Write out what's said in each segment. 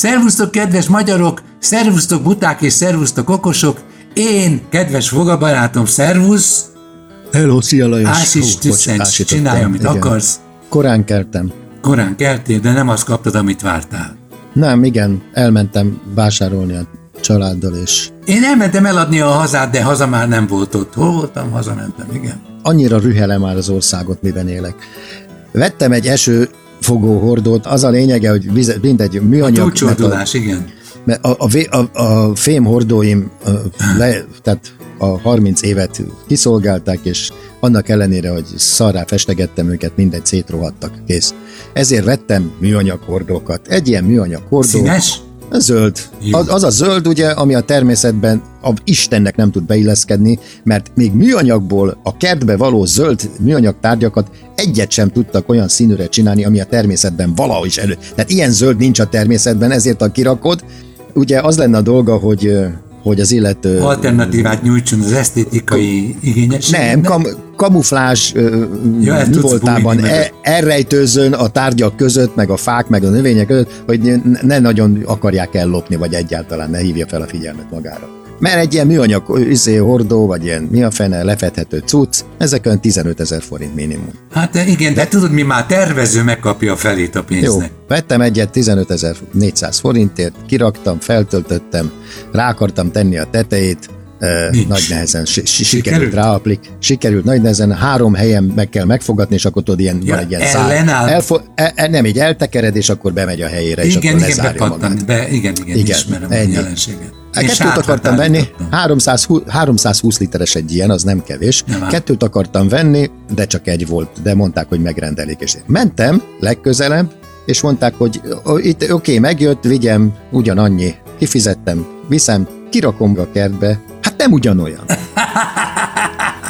Szervusztok, kedves magyarok, szervusztok, buták és szervusztok, okosok. Én, kedves fogabarátom, szervusz. Hello, szia Lajos. Ásis tüsszents, csinálj, amit igen. akarsz. Korán keltem. Korán keltél, de nem azt kaptad, amit vártál. Nem, igen, elmentem vásárolni a családdal, és Én elmentem eladni a hazát, de haza már nem volt ott. Hol voltam? Hazamentem, igen. annyira rühelem már az országot, miben élek. Vettem egy esőfogó hordót, az a lényege, hogy vize, mindegy műanyag, a, Túlcsordulás, igen. mert a, a, a, a fém hordóim a, le, tehát a 30 évet kiszolgálták, és annak ellenére, hogy szarrá festegettem őket, mindegy szétrohadtak, kész. Ezért vettem műanyag hordókat. Egy ilyen műanyag hordó. Színes? A zöld. Jó. Az, az a zöld, ugye, ami a természetben a Istennek nem tud beilleszkedni, mert még műanyagból a kertbe való zöld műanyag tárgyakat egyet sem tudtak olyan színűre csinálni, ami a természetben valahogy is elő. Tehát ilyen zöld nincs a természetben, ezért a kirakod. Ugye az lenne a dolga, hogy hogy az illető... Alternatívát nyújtson az esztétikai igényesség. Nem, kam, kamuflás Ja, voltában e, elrejtőzön a tárgyak között, meg a fák, meg a növények között, hogy ne- nagyon akarják ellopni, vagy egyáltalán ne hívja fel a figyelmet magára. Mert egy ilyen műanyag izé, hordó, vagy ilyen mi a fene, lefedhető cucc, ezek olyan 15 ezer forint minimum. Hát igen, de tudod, mi már tervező megkapja a felét a Jó, pénznek. vettem egyet 15.400 forintért, kiraktam, feltöltöttem, rá akartam tenni a tetejét, Nincs. nagy nehezen si- si- Sikerült? sikerült ráaplik, sikerült nagy nehezen, három helyen meg kell megfogatni, és akkor tudod, ilyen, Ja, van egy ilyen ellenáll? Elfo- e, e, nem, így eltekered, és akkor bemegy a helyére, és Igen, akkor igen, lezárja magát. be, igen, igen, Igen, ismerem a ennyi. jelenséget. Hát Én kettőt akartam venni, állítottam. 320, 320 literes egy ilyen, az nem kevés. Nem. Kettőt akartam venni, de csak egy volt, de mondták, hogy megrendelik. És mentem legközelebb, és mondták, hogy itt oké, okay, megjött, vigyem, ugyanannyi. Kifizettem, viszem, kirakom a kertbe. Nem ugyanolyan.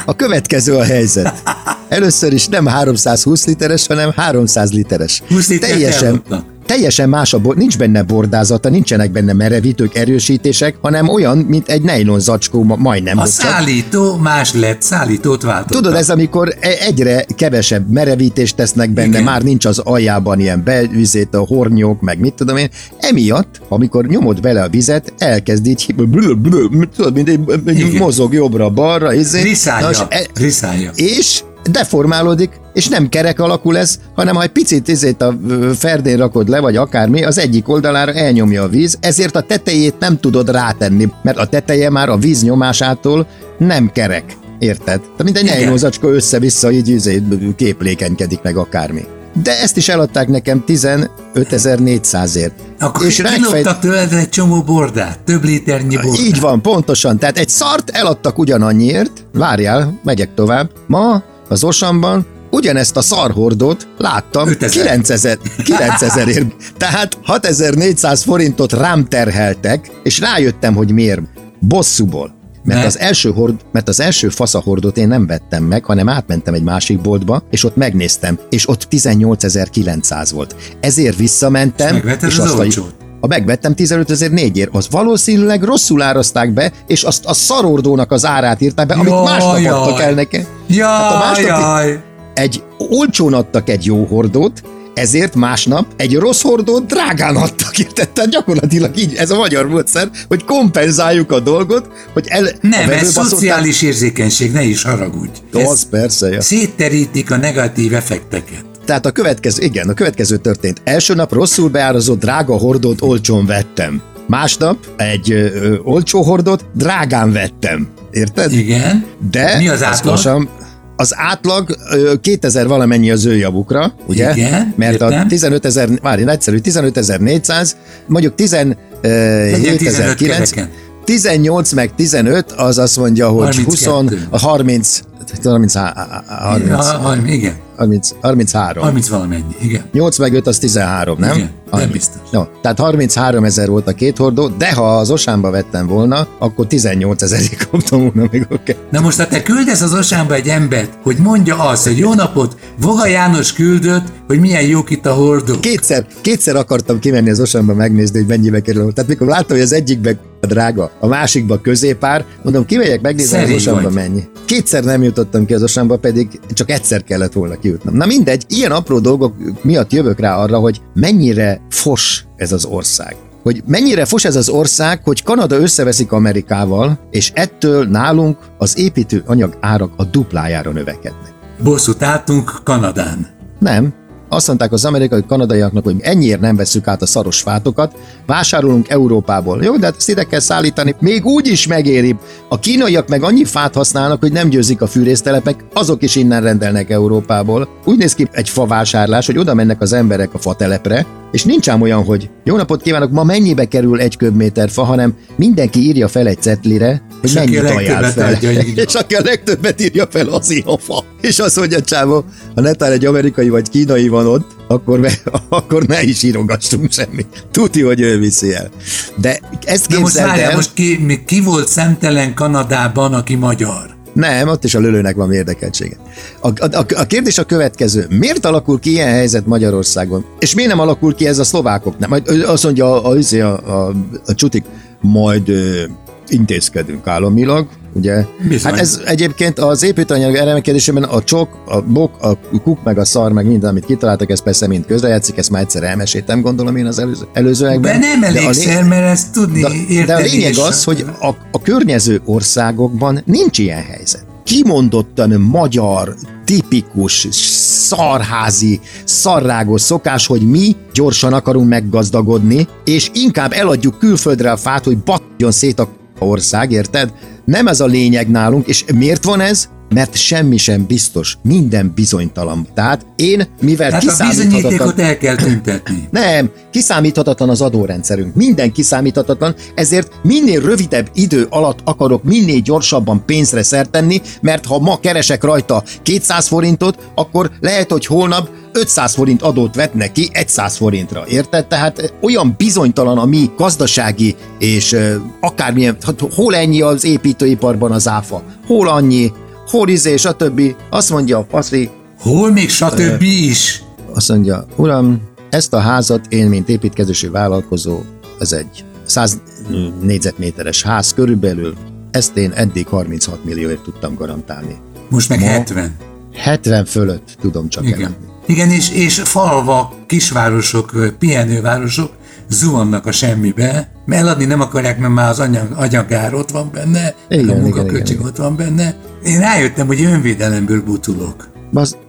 A következő a helyzet. Először is nem 320 literes, hanem 300 literes. 20 litert Teljesen, elloptak. Teljesen más a bor, nincs benne bordázata, nincsenek benne merevítők, erősítések, hanem olyan, mint egy nejlon zacskó, ma- majdnem. A bocsánat. szállító más lett, szállítót váltottak. Tudod, ez amikor e- egyre kevesebb merevítést tesznek benne, Igen. Már nincs az aljában ilyen bevizét, a hornyók, meg mit tudom én. Emiatt, amikor nyomod bele a vizet, elkezd így, tudod, mint egy, mozog jobbra-balra, izé. Riszálja, e- riszálja. és deformálódik, és nem kerek alakú lesz, hanem ha egy picit izét a ferdén rakod le, vagy akármi, az egyik oldalára elnyomja a víz, ezért a tetejét nem tudod rátenni, mert a teteje már a víz nyomásától nem kerek. Érted? Tehát mint egy nejlózacska össze-vissza így izé, képlékenykedik meg akármi. De ezt is eladták nekem 15.400-ért. Akkor és és rákfej... kiloptak tőled egy csomó bordát, több líternyi bordát. Így van, pontosan. Tehát egy szart eladtak ugyanannyiért, várjál, megyek tovább. Ma az Osamban ugyanezt a szarhordót láttam 5000. 9000 9000ért. Tehát 6400 forintot rám terheltek, és rájöttem, hogy miért. Bosszúból. Mert Ne. az, első hord, mert az első faszahordót én nem vettem meg, hanem átmentem egy másik boltba, és ott megnéztem, és ott 18.900 volt. Ezért visszamentem, És megvetted az azt a-? A megvettem 15.004-ért, az valószínűleg rosszul árazták be, és azt a szarordónak az árát írták be, amit Jaj, másnap jaj. adtak el nekem. Jaj, Hát a másnapi- jaj. Egy olcsón adtak egy jó hordót, ezért másnap egy rossz hordót drágán adtak, érted? Tehát gyakorlatilag így, ez a magyar módszer, hogy kompenzáljuk a dolgot, hogy el, a Nem, ez vevőbaszották- szociális érzékenység, ne is haragudj. Ez Az persze, ja. szétterítik a negatív effekteket. Tehát a következő, igen, a következő történt. Első nap rosszul beárazott drága hordót olcsón vettem. Másnap egy ö, ö, olcsó hordót drágán vettem. Érted? Igen. De Mi az átlag? gyorsan- az átlag ö, 2000 valamennyi az ő javukra, ugye? Igen, Mert értem. a 15 ezer, várj, egyszerű, 15.400, mondjuk 17.900, 15 kereken. 18 meg 15, az azt mondja, hogy 20, 32. a 30, 30, 30, Ja, ha- igen, 30, 33. 30 valamennyi, igen. 8 meg 5 az 13, nem? Igen, nem biztos. No, tehát 33 ezer volt a két hordó, de ha az Osámba vettem volna, akkor 18 ezerig kaptam volna még oké. Na most, ha te küldesz az osánba egy embert, hogy mondja azt, hogy jó napot, Voga János küldött, hogy milyen jók itt a hordó. Kétszer, kétszer akartam kimenni az Osámba megnézni, hogy mennyibe kerül. Tehát mikor láttam, hogy az egyikbe drága, a másikba középár, mondom, kimegyek megnézni az Szerény Osámba vagy. mennyi. Kétszer nem jutottam ki az Osámba, pedig csak egyszer kellett volna kijutnom. Na mindegy, ilyen apró dolgok miatt jövök rá arra, hogy mennyire fos ez az ország. hogy mennyire fos ez az ország, hogy Kanada összeveszik Amerikával, és ettől nálunk az építő anyag árak a duplájára növekednek. Bosszút álltunk Kanadán. Nem, azt mondták az amerikai kanadaiaknak, hogy ennyiért nem veszük át a szaros fátokat, vásárolunk Európából. Jó, de hát ezt ide kell szállítani, még úgy is megéri. A kínaiak meg annyi fát használnak, hogy nem győzik a fűrésztelepek, azok is innen rendelnek Európából. Úgy néz ki egy favásárlás, hogy oda mennek az emberek a fatelepre, és nincs ám olyan, hogy jó napot kívánok, ma mennyibe kerül egy köbméter fa, hanem mindenki írja fel egy cetlire, hogy És aki mennyit ajánl fel. adja, és aki a legtöbbet írja fel, az a fa. És azt mondja csávó, ha netán egy amerikai vagy kínai van ott, akkor, me, akkor ne is írogassunk semmit. Tuti, hogy ő viszi el. De ezt De most várjál, most ki, ki volt szemtelen Kanadában, aki magyar? Nem, ott is a lölőnek van érdekeltsége. A, a, a, kérdés a következő. Miért alakul ki ilyen helyzet Magyarországon? És miért nem alakul ki ez a szlovákok? Nem, majd azt mondja a, a, a, a, a csutik, majd ö, intézkedünk államilag, ugye? Bizony. Hát ez egyébként az építőanyag emelkedésében a csok, a bok, a kuk, meg a szar, meg minden, amit kitaláltak, ez persze mind közrejátszik, ezt már egyszer elmeséltem, gondolom én az előző, előzőekben. De nem elégszer, mert ezt tudni, de, érteni. de a lényeg az, hogy a, a környező országokban nincs ilyen helyzet. Kimondottan magyar, tipikus, szarházi, szarrágos szokás, hogy mi gyorsan akarunk meggazdagodni, és inkább eladjuk külföldre a fát, hogy batjon szét a ország, érted? Nem ez a lényeg nálunk, és miért van ez? Mert semmi sem biztos, minden bizonytalan. Tehát én, mivel Hát a kiszámíthatatlan... bizonyítékot el kell tüntetni. Nem, kiszámíthatatlan az adórendszerünk. Minden kiszámíthatatlan, ezért minél rövidebb idő alatt akarok minél gyorsabban pénzre szert tenni, mert ha ma keresek rajta 200 forintot, akkor lehet, hogy holnap 500 forint adót vetnek ki 100 forintra, érted? Tehát olyan bizonytalan a mi gazdasági és akármilyen, hát hol ennyi az építőiparban az áfa, hol annyi, hol izé, stb. Azt mondja a paszi, Hol még stb. is? azt mondja, uram, ezt a házat én, mint építkezési vállalkozó, ez egy 100 négyzetméteres ház körülbelül, ezt én eddig 36 millióért tudtam garantálni. Most meg Ma? 70. 70 fölött tudom csak Igen. eladni. Igen, és, és falvak, kisvárosok, pihenővárosok zuhannak a semmibe, mert eladni nem akarják, mert már az anyag, anyagár ott van benne, Igen, a munkaköltség ott van benne. Én rájöttem, hogy önvédelemből butulok. Az,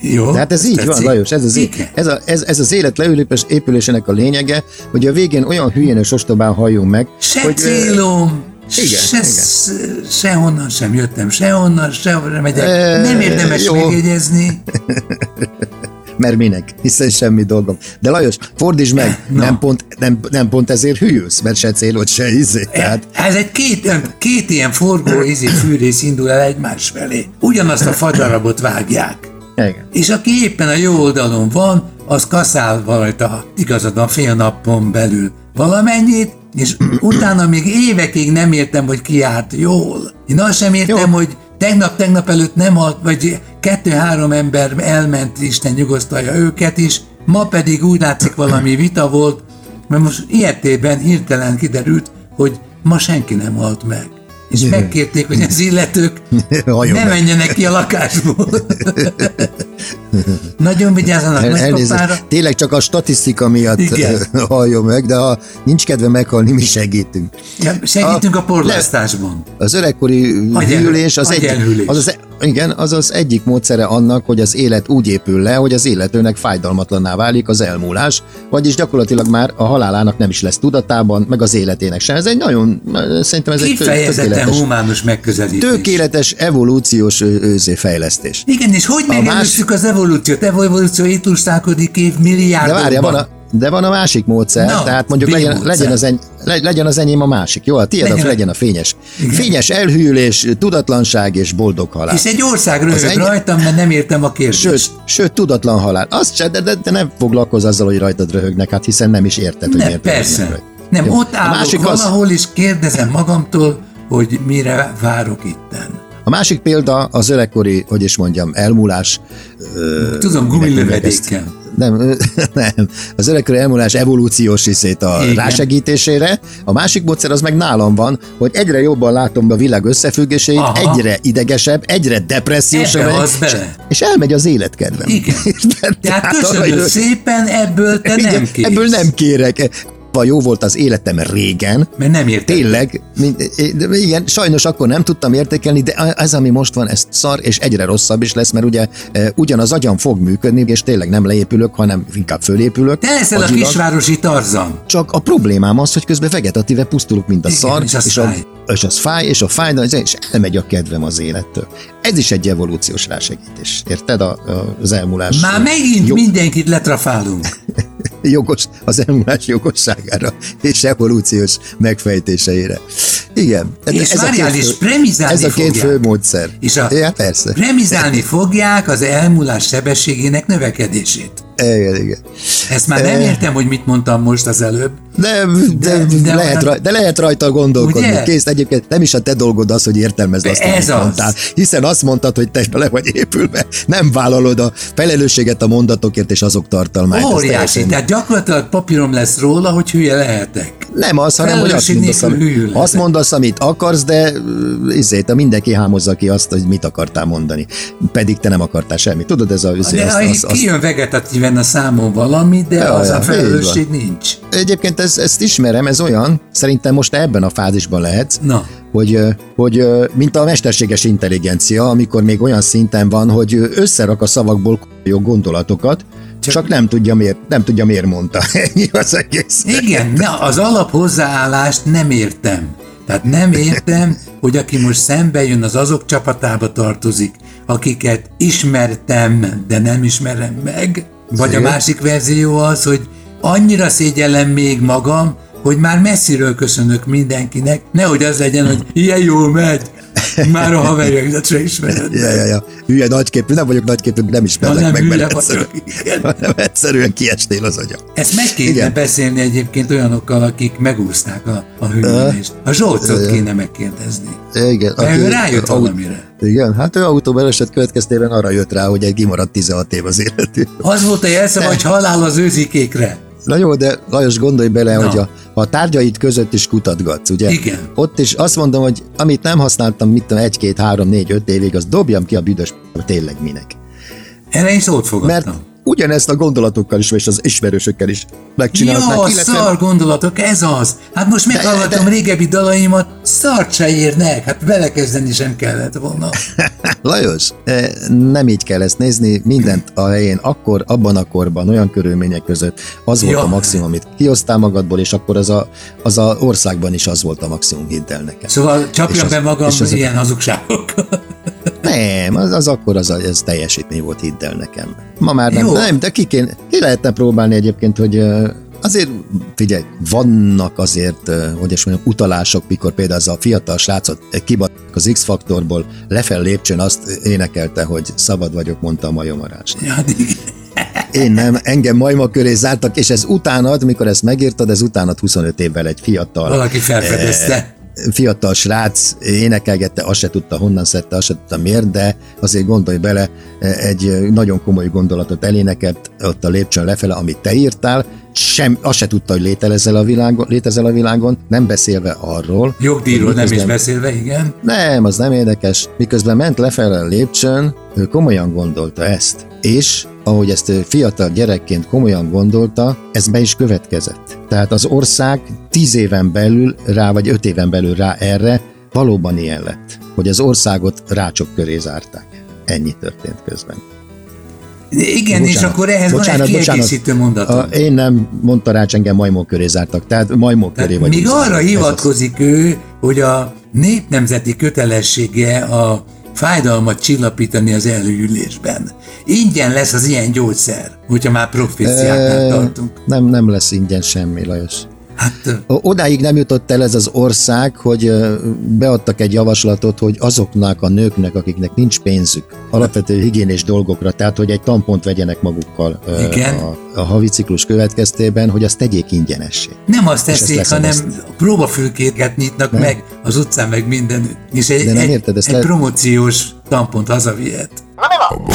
Jó? de hát ez így Tetszik? van, Lajos, ez az, Igen. ez, a, ez, ez az élet leülépes épülésének a lényege, hogy a végén olyan hülyén és ostobán halljunk meg, Se hogy, célom, igen, se, igen. sehonnan sem jöttem, sehonnan, sehova nem megyek. Ö, nem érdemes jó. megjegyezni. mert minek, hiszen semmi dolgom. De Lajos, fordítsd meg, Na. nem, pont, nem, nem pont ezért hülyülsz, mert se célod, se izé. Tehát Ez egy két, két ilyen forgó izé fűrész indul el egymás felé. Ugyanazt a fadarabot vágják. igen. És aki éppen a jó oldalon van, az kaszál rajta igazad van fél napon belül valamennyit, és utána még évekig nem értem, hogy ki járt jól. Én azt sem értem, Jó. hogy tegnap-tegnap előtt nem halt, vagy kettő-három ember elment, Isten nyugosztalja őket is, ma pedig úgy látszik valami vita volt, mert most ilyetében hirtelen kiderült, hogy ma senki nem halt meg. És megkérték, hogy az illetők ne menjenek ki a lakásból. Nagyon vigyázzanak El, elnézést, tényleg csak a statisztika miatt Igen. halljon meg, de ha nincs kedve meghalni, mi segítünk. Ja, segítünk A- a porlasztásban. Az öregkori hűlés az, egy, agyelhűlés. az, az, igen, az az egyik módszere annak, hogy az élet úgy épül le, hogy az illetőnek fájdalmatlanná válik az elmúlás, vagyis gyakorlatilag már a halálának nem is lesz tudatában, meg az életének sem. Ez egy nagyon, szerintem ez egy tökéletes, humánus megközelítés. tökéletes evolúciós ö- őzé fejlesztés. Igen, és hogy megelőzzük az evolúciót? Evolúció itt lustrálkodik év De milliárdokban. várja, van a, de van a másik módszer, Na, tehát mondjuk legyen, módszer? legyen, az eny, le- legyen az enyém a másik, jó? A tiéd Legyen a- legyen a fényes. Igen. Fényes elhűlés, tudatlanság és boldog halál. És egy ország röhög Az egy- rajtam, mert nem értem a kérdést. Sőt, sőt, tudatlan halál. Azt se, de, de, de nem foglalkozz azzal, hogy rajtad röhögnek, hát hiszen nem is érted, hogy nem, miért röhögnek persze. rajta. Nem, Jó. ott a állok másik az, valahol, és kérdezem magamtól, hogy mire várok itten. A másik példa az öregkori, hogy is mondjam, elmúlás. Tudom, gumilövedékkel. nem, nem. Az öregkori elmúlás evolúciós részét a Igen. rásegítésére. A másik módszer az meg nálam van, hogy egyre jobban látom a világ összefüggéseit, Aha. egyre idegesebb, egyre depressziósabb, bele. és elmegy az életkedvem. Igen. Tehát arra köszönöm jövök- szépen, ebből te nem kérsz. Ebből nem kérek. Vagy jó volt az életem régen, Mert nem érted. Tényleg, mint, de igen, sajnos akkor nem tudtam értékelni, de ez, ami most van, ez szar, és egyre rosszabb is lesz, mert ugye e, ugyanaz agyam fog működni, és tényleg nem leépülök, hanem inkább fölépülök. Te leszel a kisvárosi Tarzan. Csak a problémám az, hogy közben vegetatíve pusztulok, mint a Igen, szar, és az és, a, fáj. és az fáj, és a fájdalom, és elmegy a kedvem az élettől. Ez is egy evolúciós rásegítés. Érted? A, a, az elmúlás. Már megint Jó. mindenkit letrafálunk. Jogos, az elmúlás jogosságára és evolúciós megfejtéseire. Igen. És a várjál, két és premizálni Ez a két fogják. fő módszer. És a Ja, persze. remizálni fogják az elmúlás sebességének növekedését. Igen, igen. Ezt már nem Eh. értem, hogy mit mondtam most az előbb. De, de, De- de, lehet, raj, de lehet rajta gondolkodni. Ugye? Kész, egyébként nem is a te dolgod az, hogy értelmezd azt, ez amit az. mondtál. Hiszen azt mondtad, hogy te le vagy épülve. Nem vállalod a felelősséget a mondatokért és azok tartalmát. Ez Óriási, tehát gyakorlatilag papírom lesz róla, hogy hülye lehetek. Nem az, hanem hogy azt mondasz, nélkül ami, hűl azt mondasz, amit akarsz, de izét, a mindenki hámozza ki azt, hogy mit akartál mondani. Pedig te nem akartál semmit. Tudod, ez a... izé, De azt, az, azt, azt, kijön vegetatíven a számon valami, de Ja, az ja, a felelősség nincs. Egyébként ez, ezt ismerem, ez olyan, szerintem most ebben a fázisban lehetsz, Na. Hogy, hogy mint a mesterséges intelligencia, amikor még olyan szinten van, hogy összerak a szavakból jó gondolatokat, csak, Csak- nem tudja miért, nem tudja miért mondta. Ennyi az egész. Igen, na, az alap hozzáállást nem értem. Tehát nem értem, hogy aki most szembe jön, az azok csapatába tartozik, akiket ismertem, de nem ismerem meg. Vagy a másik verzió az, hogy annyira szégyellem még magam, hogy már messziről köszönök mindenkinek, nehogy az legyen, hogy ilyen jól megy, már a haverjaidat se ismered. Ja, ja, ja. Hülye nagyképű, nem vagyok nagyképű, nem ismerlek nem meg, mert egyszerűen, igen. hanem egyszerűen kiestél az agyam. Ezt meg kéne Igen. beszélni egyébként olyanokkal, akik megúszták a, a hőmérést. A Zsolcot kéne megkérdezni. Igen. Mert ő rájött au- valamire. Igen, hát ő autóbaleset következtében arra jött rá, hogy egy kimaradt 16 év az életű. Az volt a jelszava, hogy halál az őzikékre. Na jó, de Lajos, gondolj bele, Na. hogy a, a tárgyaid között is kutatgatsz, ugye? Igen. Ott is azt mondom, hogy amit nem használtam, mit tudom, egy, két, három, négy, öt évig, az dobjam ki a büdös tényleg minek. Erre szót Mert fogadtam. Ugyanezt a gondolatokkal is, és az ismerősökkel is megcsinálták. Jó, szar gondolatok, ez az. Hát most meghallgatom de- régebbi dalaimat, szart se érnek, hát belekezdeni sem kellett volna. Lajos, eh, nem így kell ezt nézni, mindent a helyén, akkor, abban a korban, olyan körülmények között, az volt Ja. a maximum, amit kihoztál magadból, és akkor az a, az a országban is az volt a maximum, hidd el nekem. Szóval És csapjam az- be magam és az- ilyen hazugságokkal. Nem, az, az akkor az, ez teljesítmény volt, hidd el nekem. Ma már nem, Jó. nem de ki, kéne, ki lehetne próbálni egyébként, hogy azért, figyelj, vannak azért, hogy is mondjam, utalások, mikor például az a fiatal srácot kibat az X-faktorból lefel lépcsőn azt énekelte, hogy szabad vagyok, mondta a majomarás. Ja. Én nem, engem majma köré zártak, és ez utánad, mikor ezt megírtad, ez utánad 25 évvel egy fiatal Valaki felfedezte. Fiatal srác énekelgette, azt se tudta honnan szedte, azt se tudta miért, de azért gondolj bele, egy nagyon komoly gondolatot elénekelt ott a lépcsőn lefele, amit te írtál, sem, azt se tudta, hogy létezel a világon, létezel a világon nem beszélve arról, Jogdíjról hogy nem is miközben- beszélve, igen. nem, az nem érdekes. Miközben ment lefele a lépcsőn, ő komolyan gondolta ezt. És ahogy ezt fiatal gyerekként komolyan gondolta, ez be is következett. Tehát az ország tíz éven belül rá, vagy öt éven belül rá erre valóban ilyen lett, hogy az országot rácsok köré zárták. Ennyi történt közben. Igen, és akkor ehhez van egy kiegészítő mondatom. A, én nem, mondta rács, engem majmok köré zártak, tehát majmok köré Tehát vagy. még arra hivatkozik ő, hogy a népnemzeti kötelessége a fájdalmat csillapítani az előülésben. Ingyen lesz az ilyen gyógyszer, hogyha már proféciáknál tartunk. Nem, nem lesz ingyen semmi, Lajos. Hát Odáig nem jutott el ez az ország, hogy beadtak egy javaslatot, hogy azoknak a nőknek, akiknek nincs pénzük, alapvető higiénés dolgokra, tehát hogy egy tampont vegyenek magukkal Igen. a, a havi ciklus következtében, hogy azt tegyék ingyenessé. nem azt ezt teszik, hanem próbafülkéket nyitnak meg az utcán, meg mindenütt. És egy, De nem egy, érted, ezt egy le- promóciós tampont hazavihet. Na mi van? Na,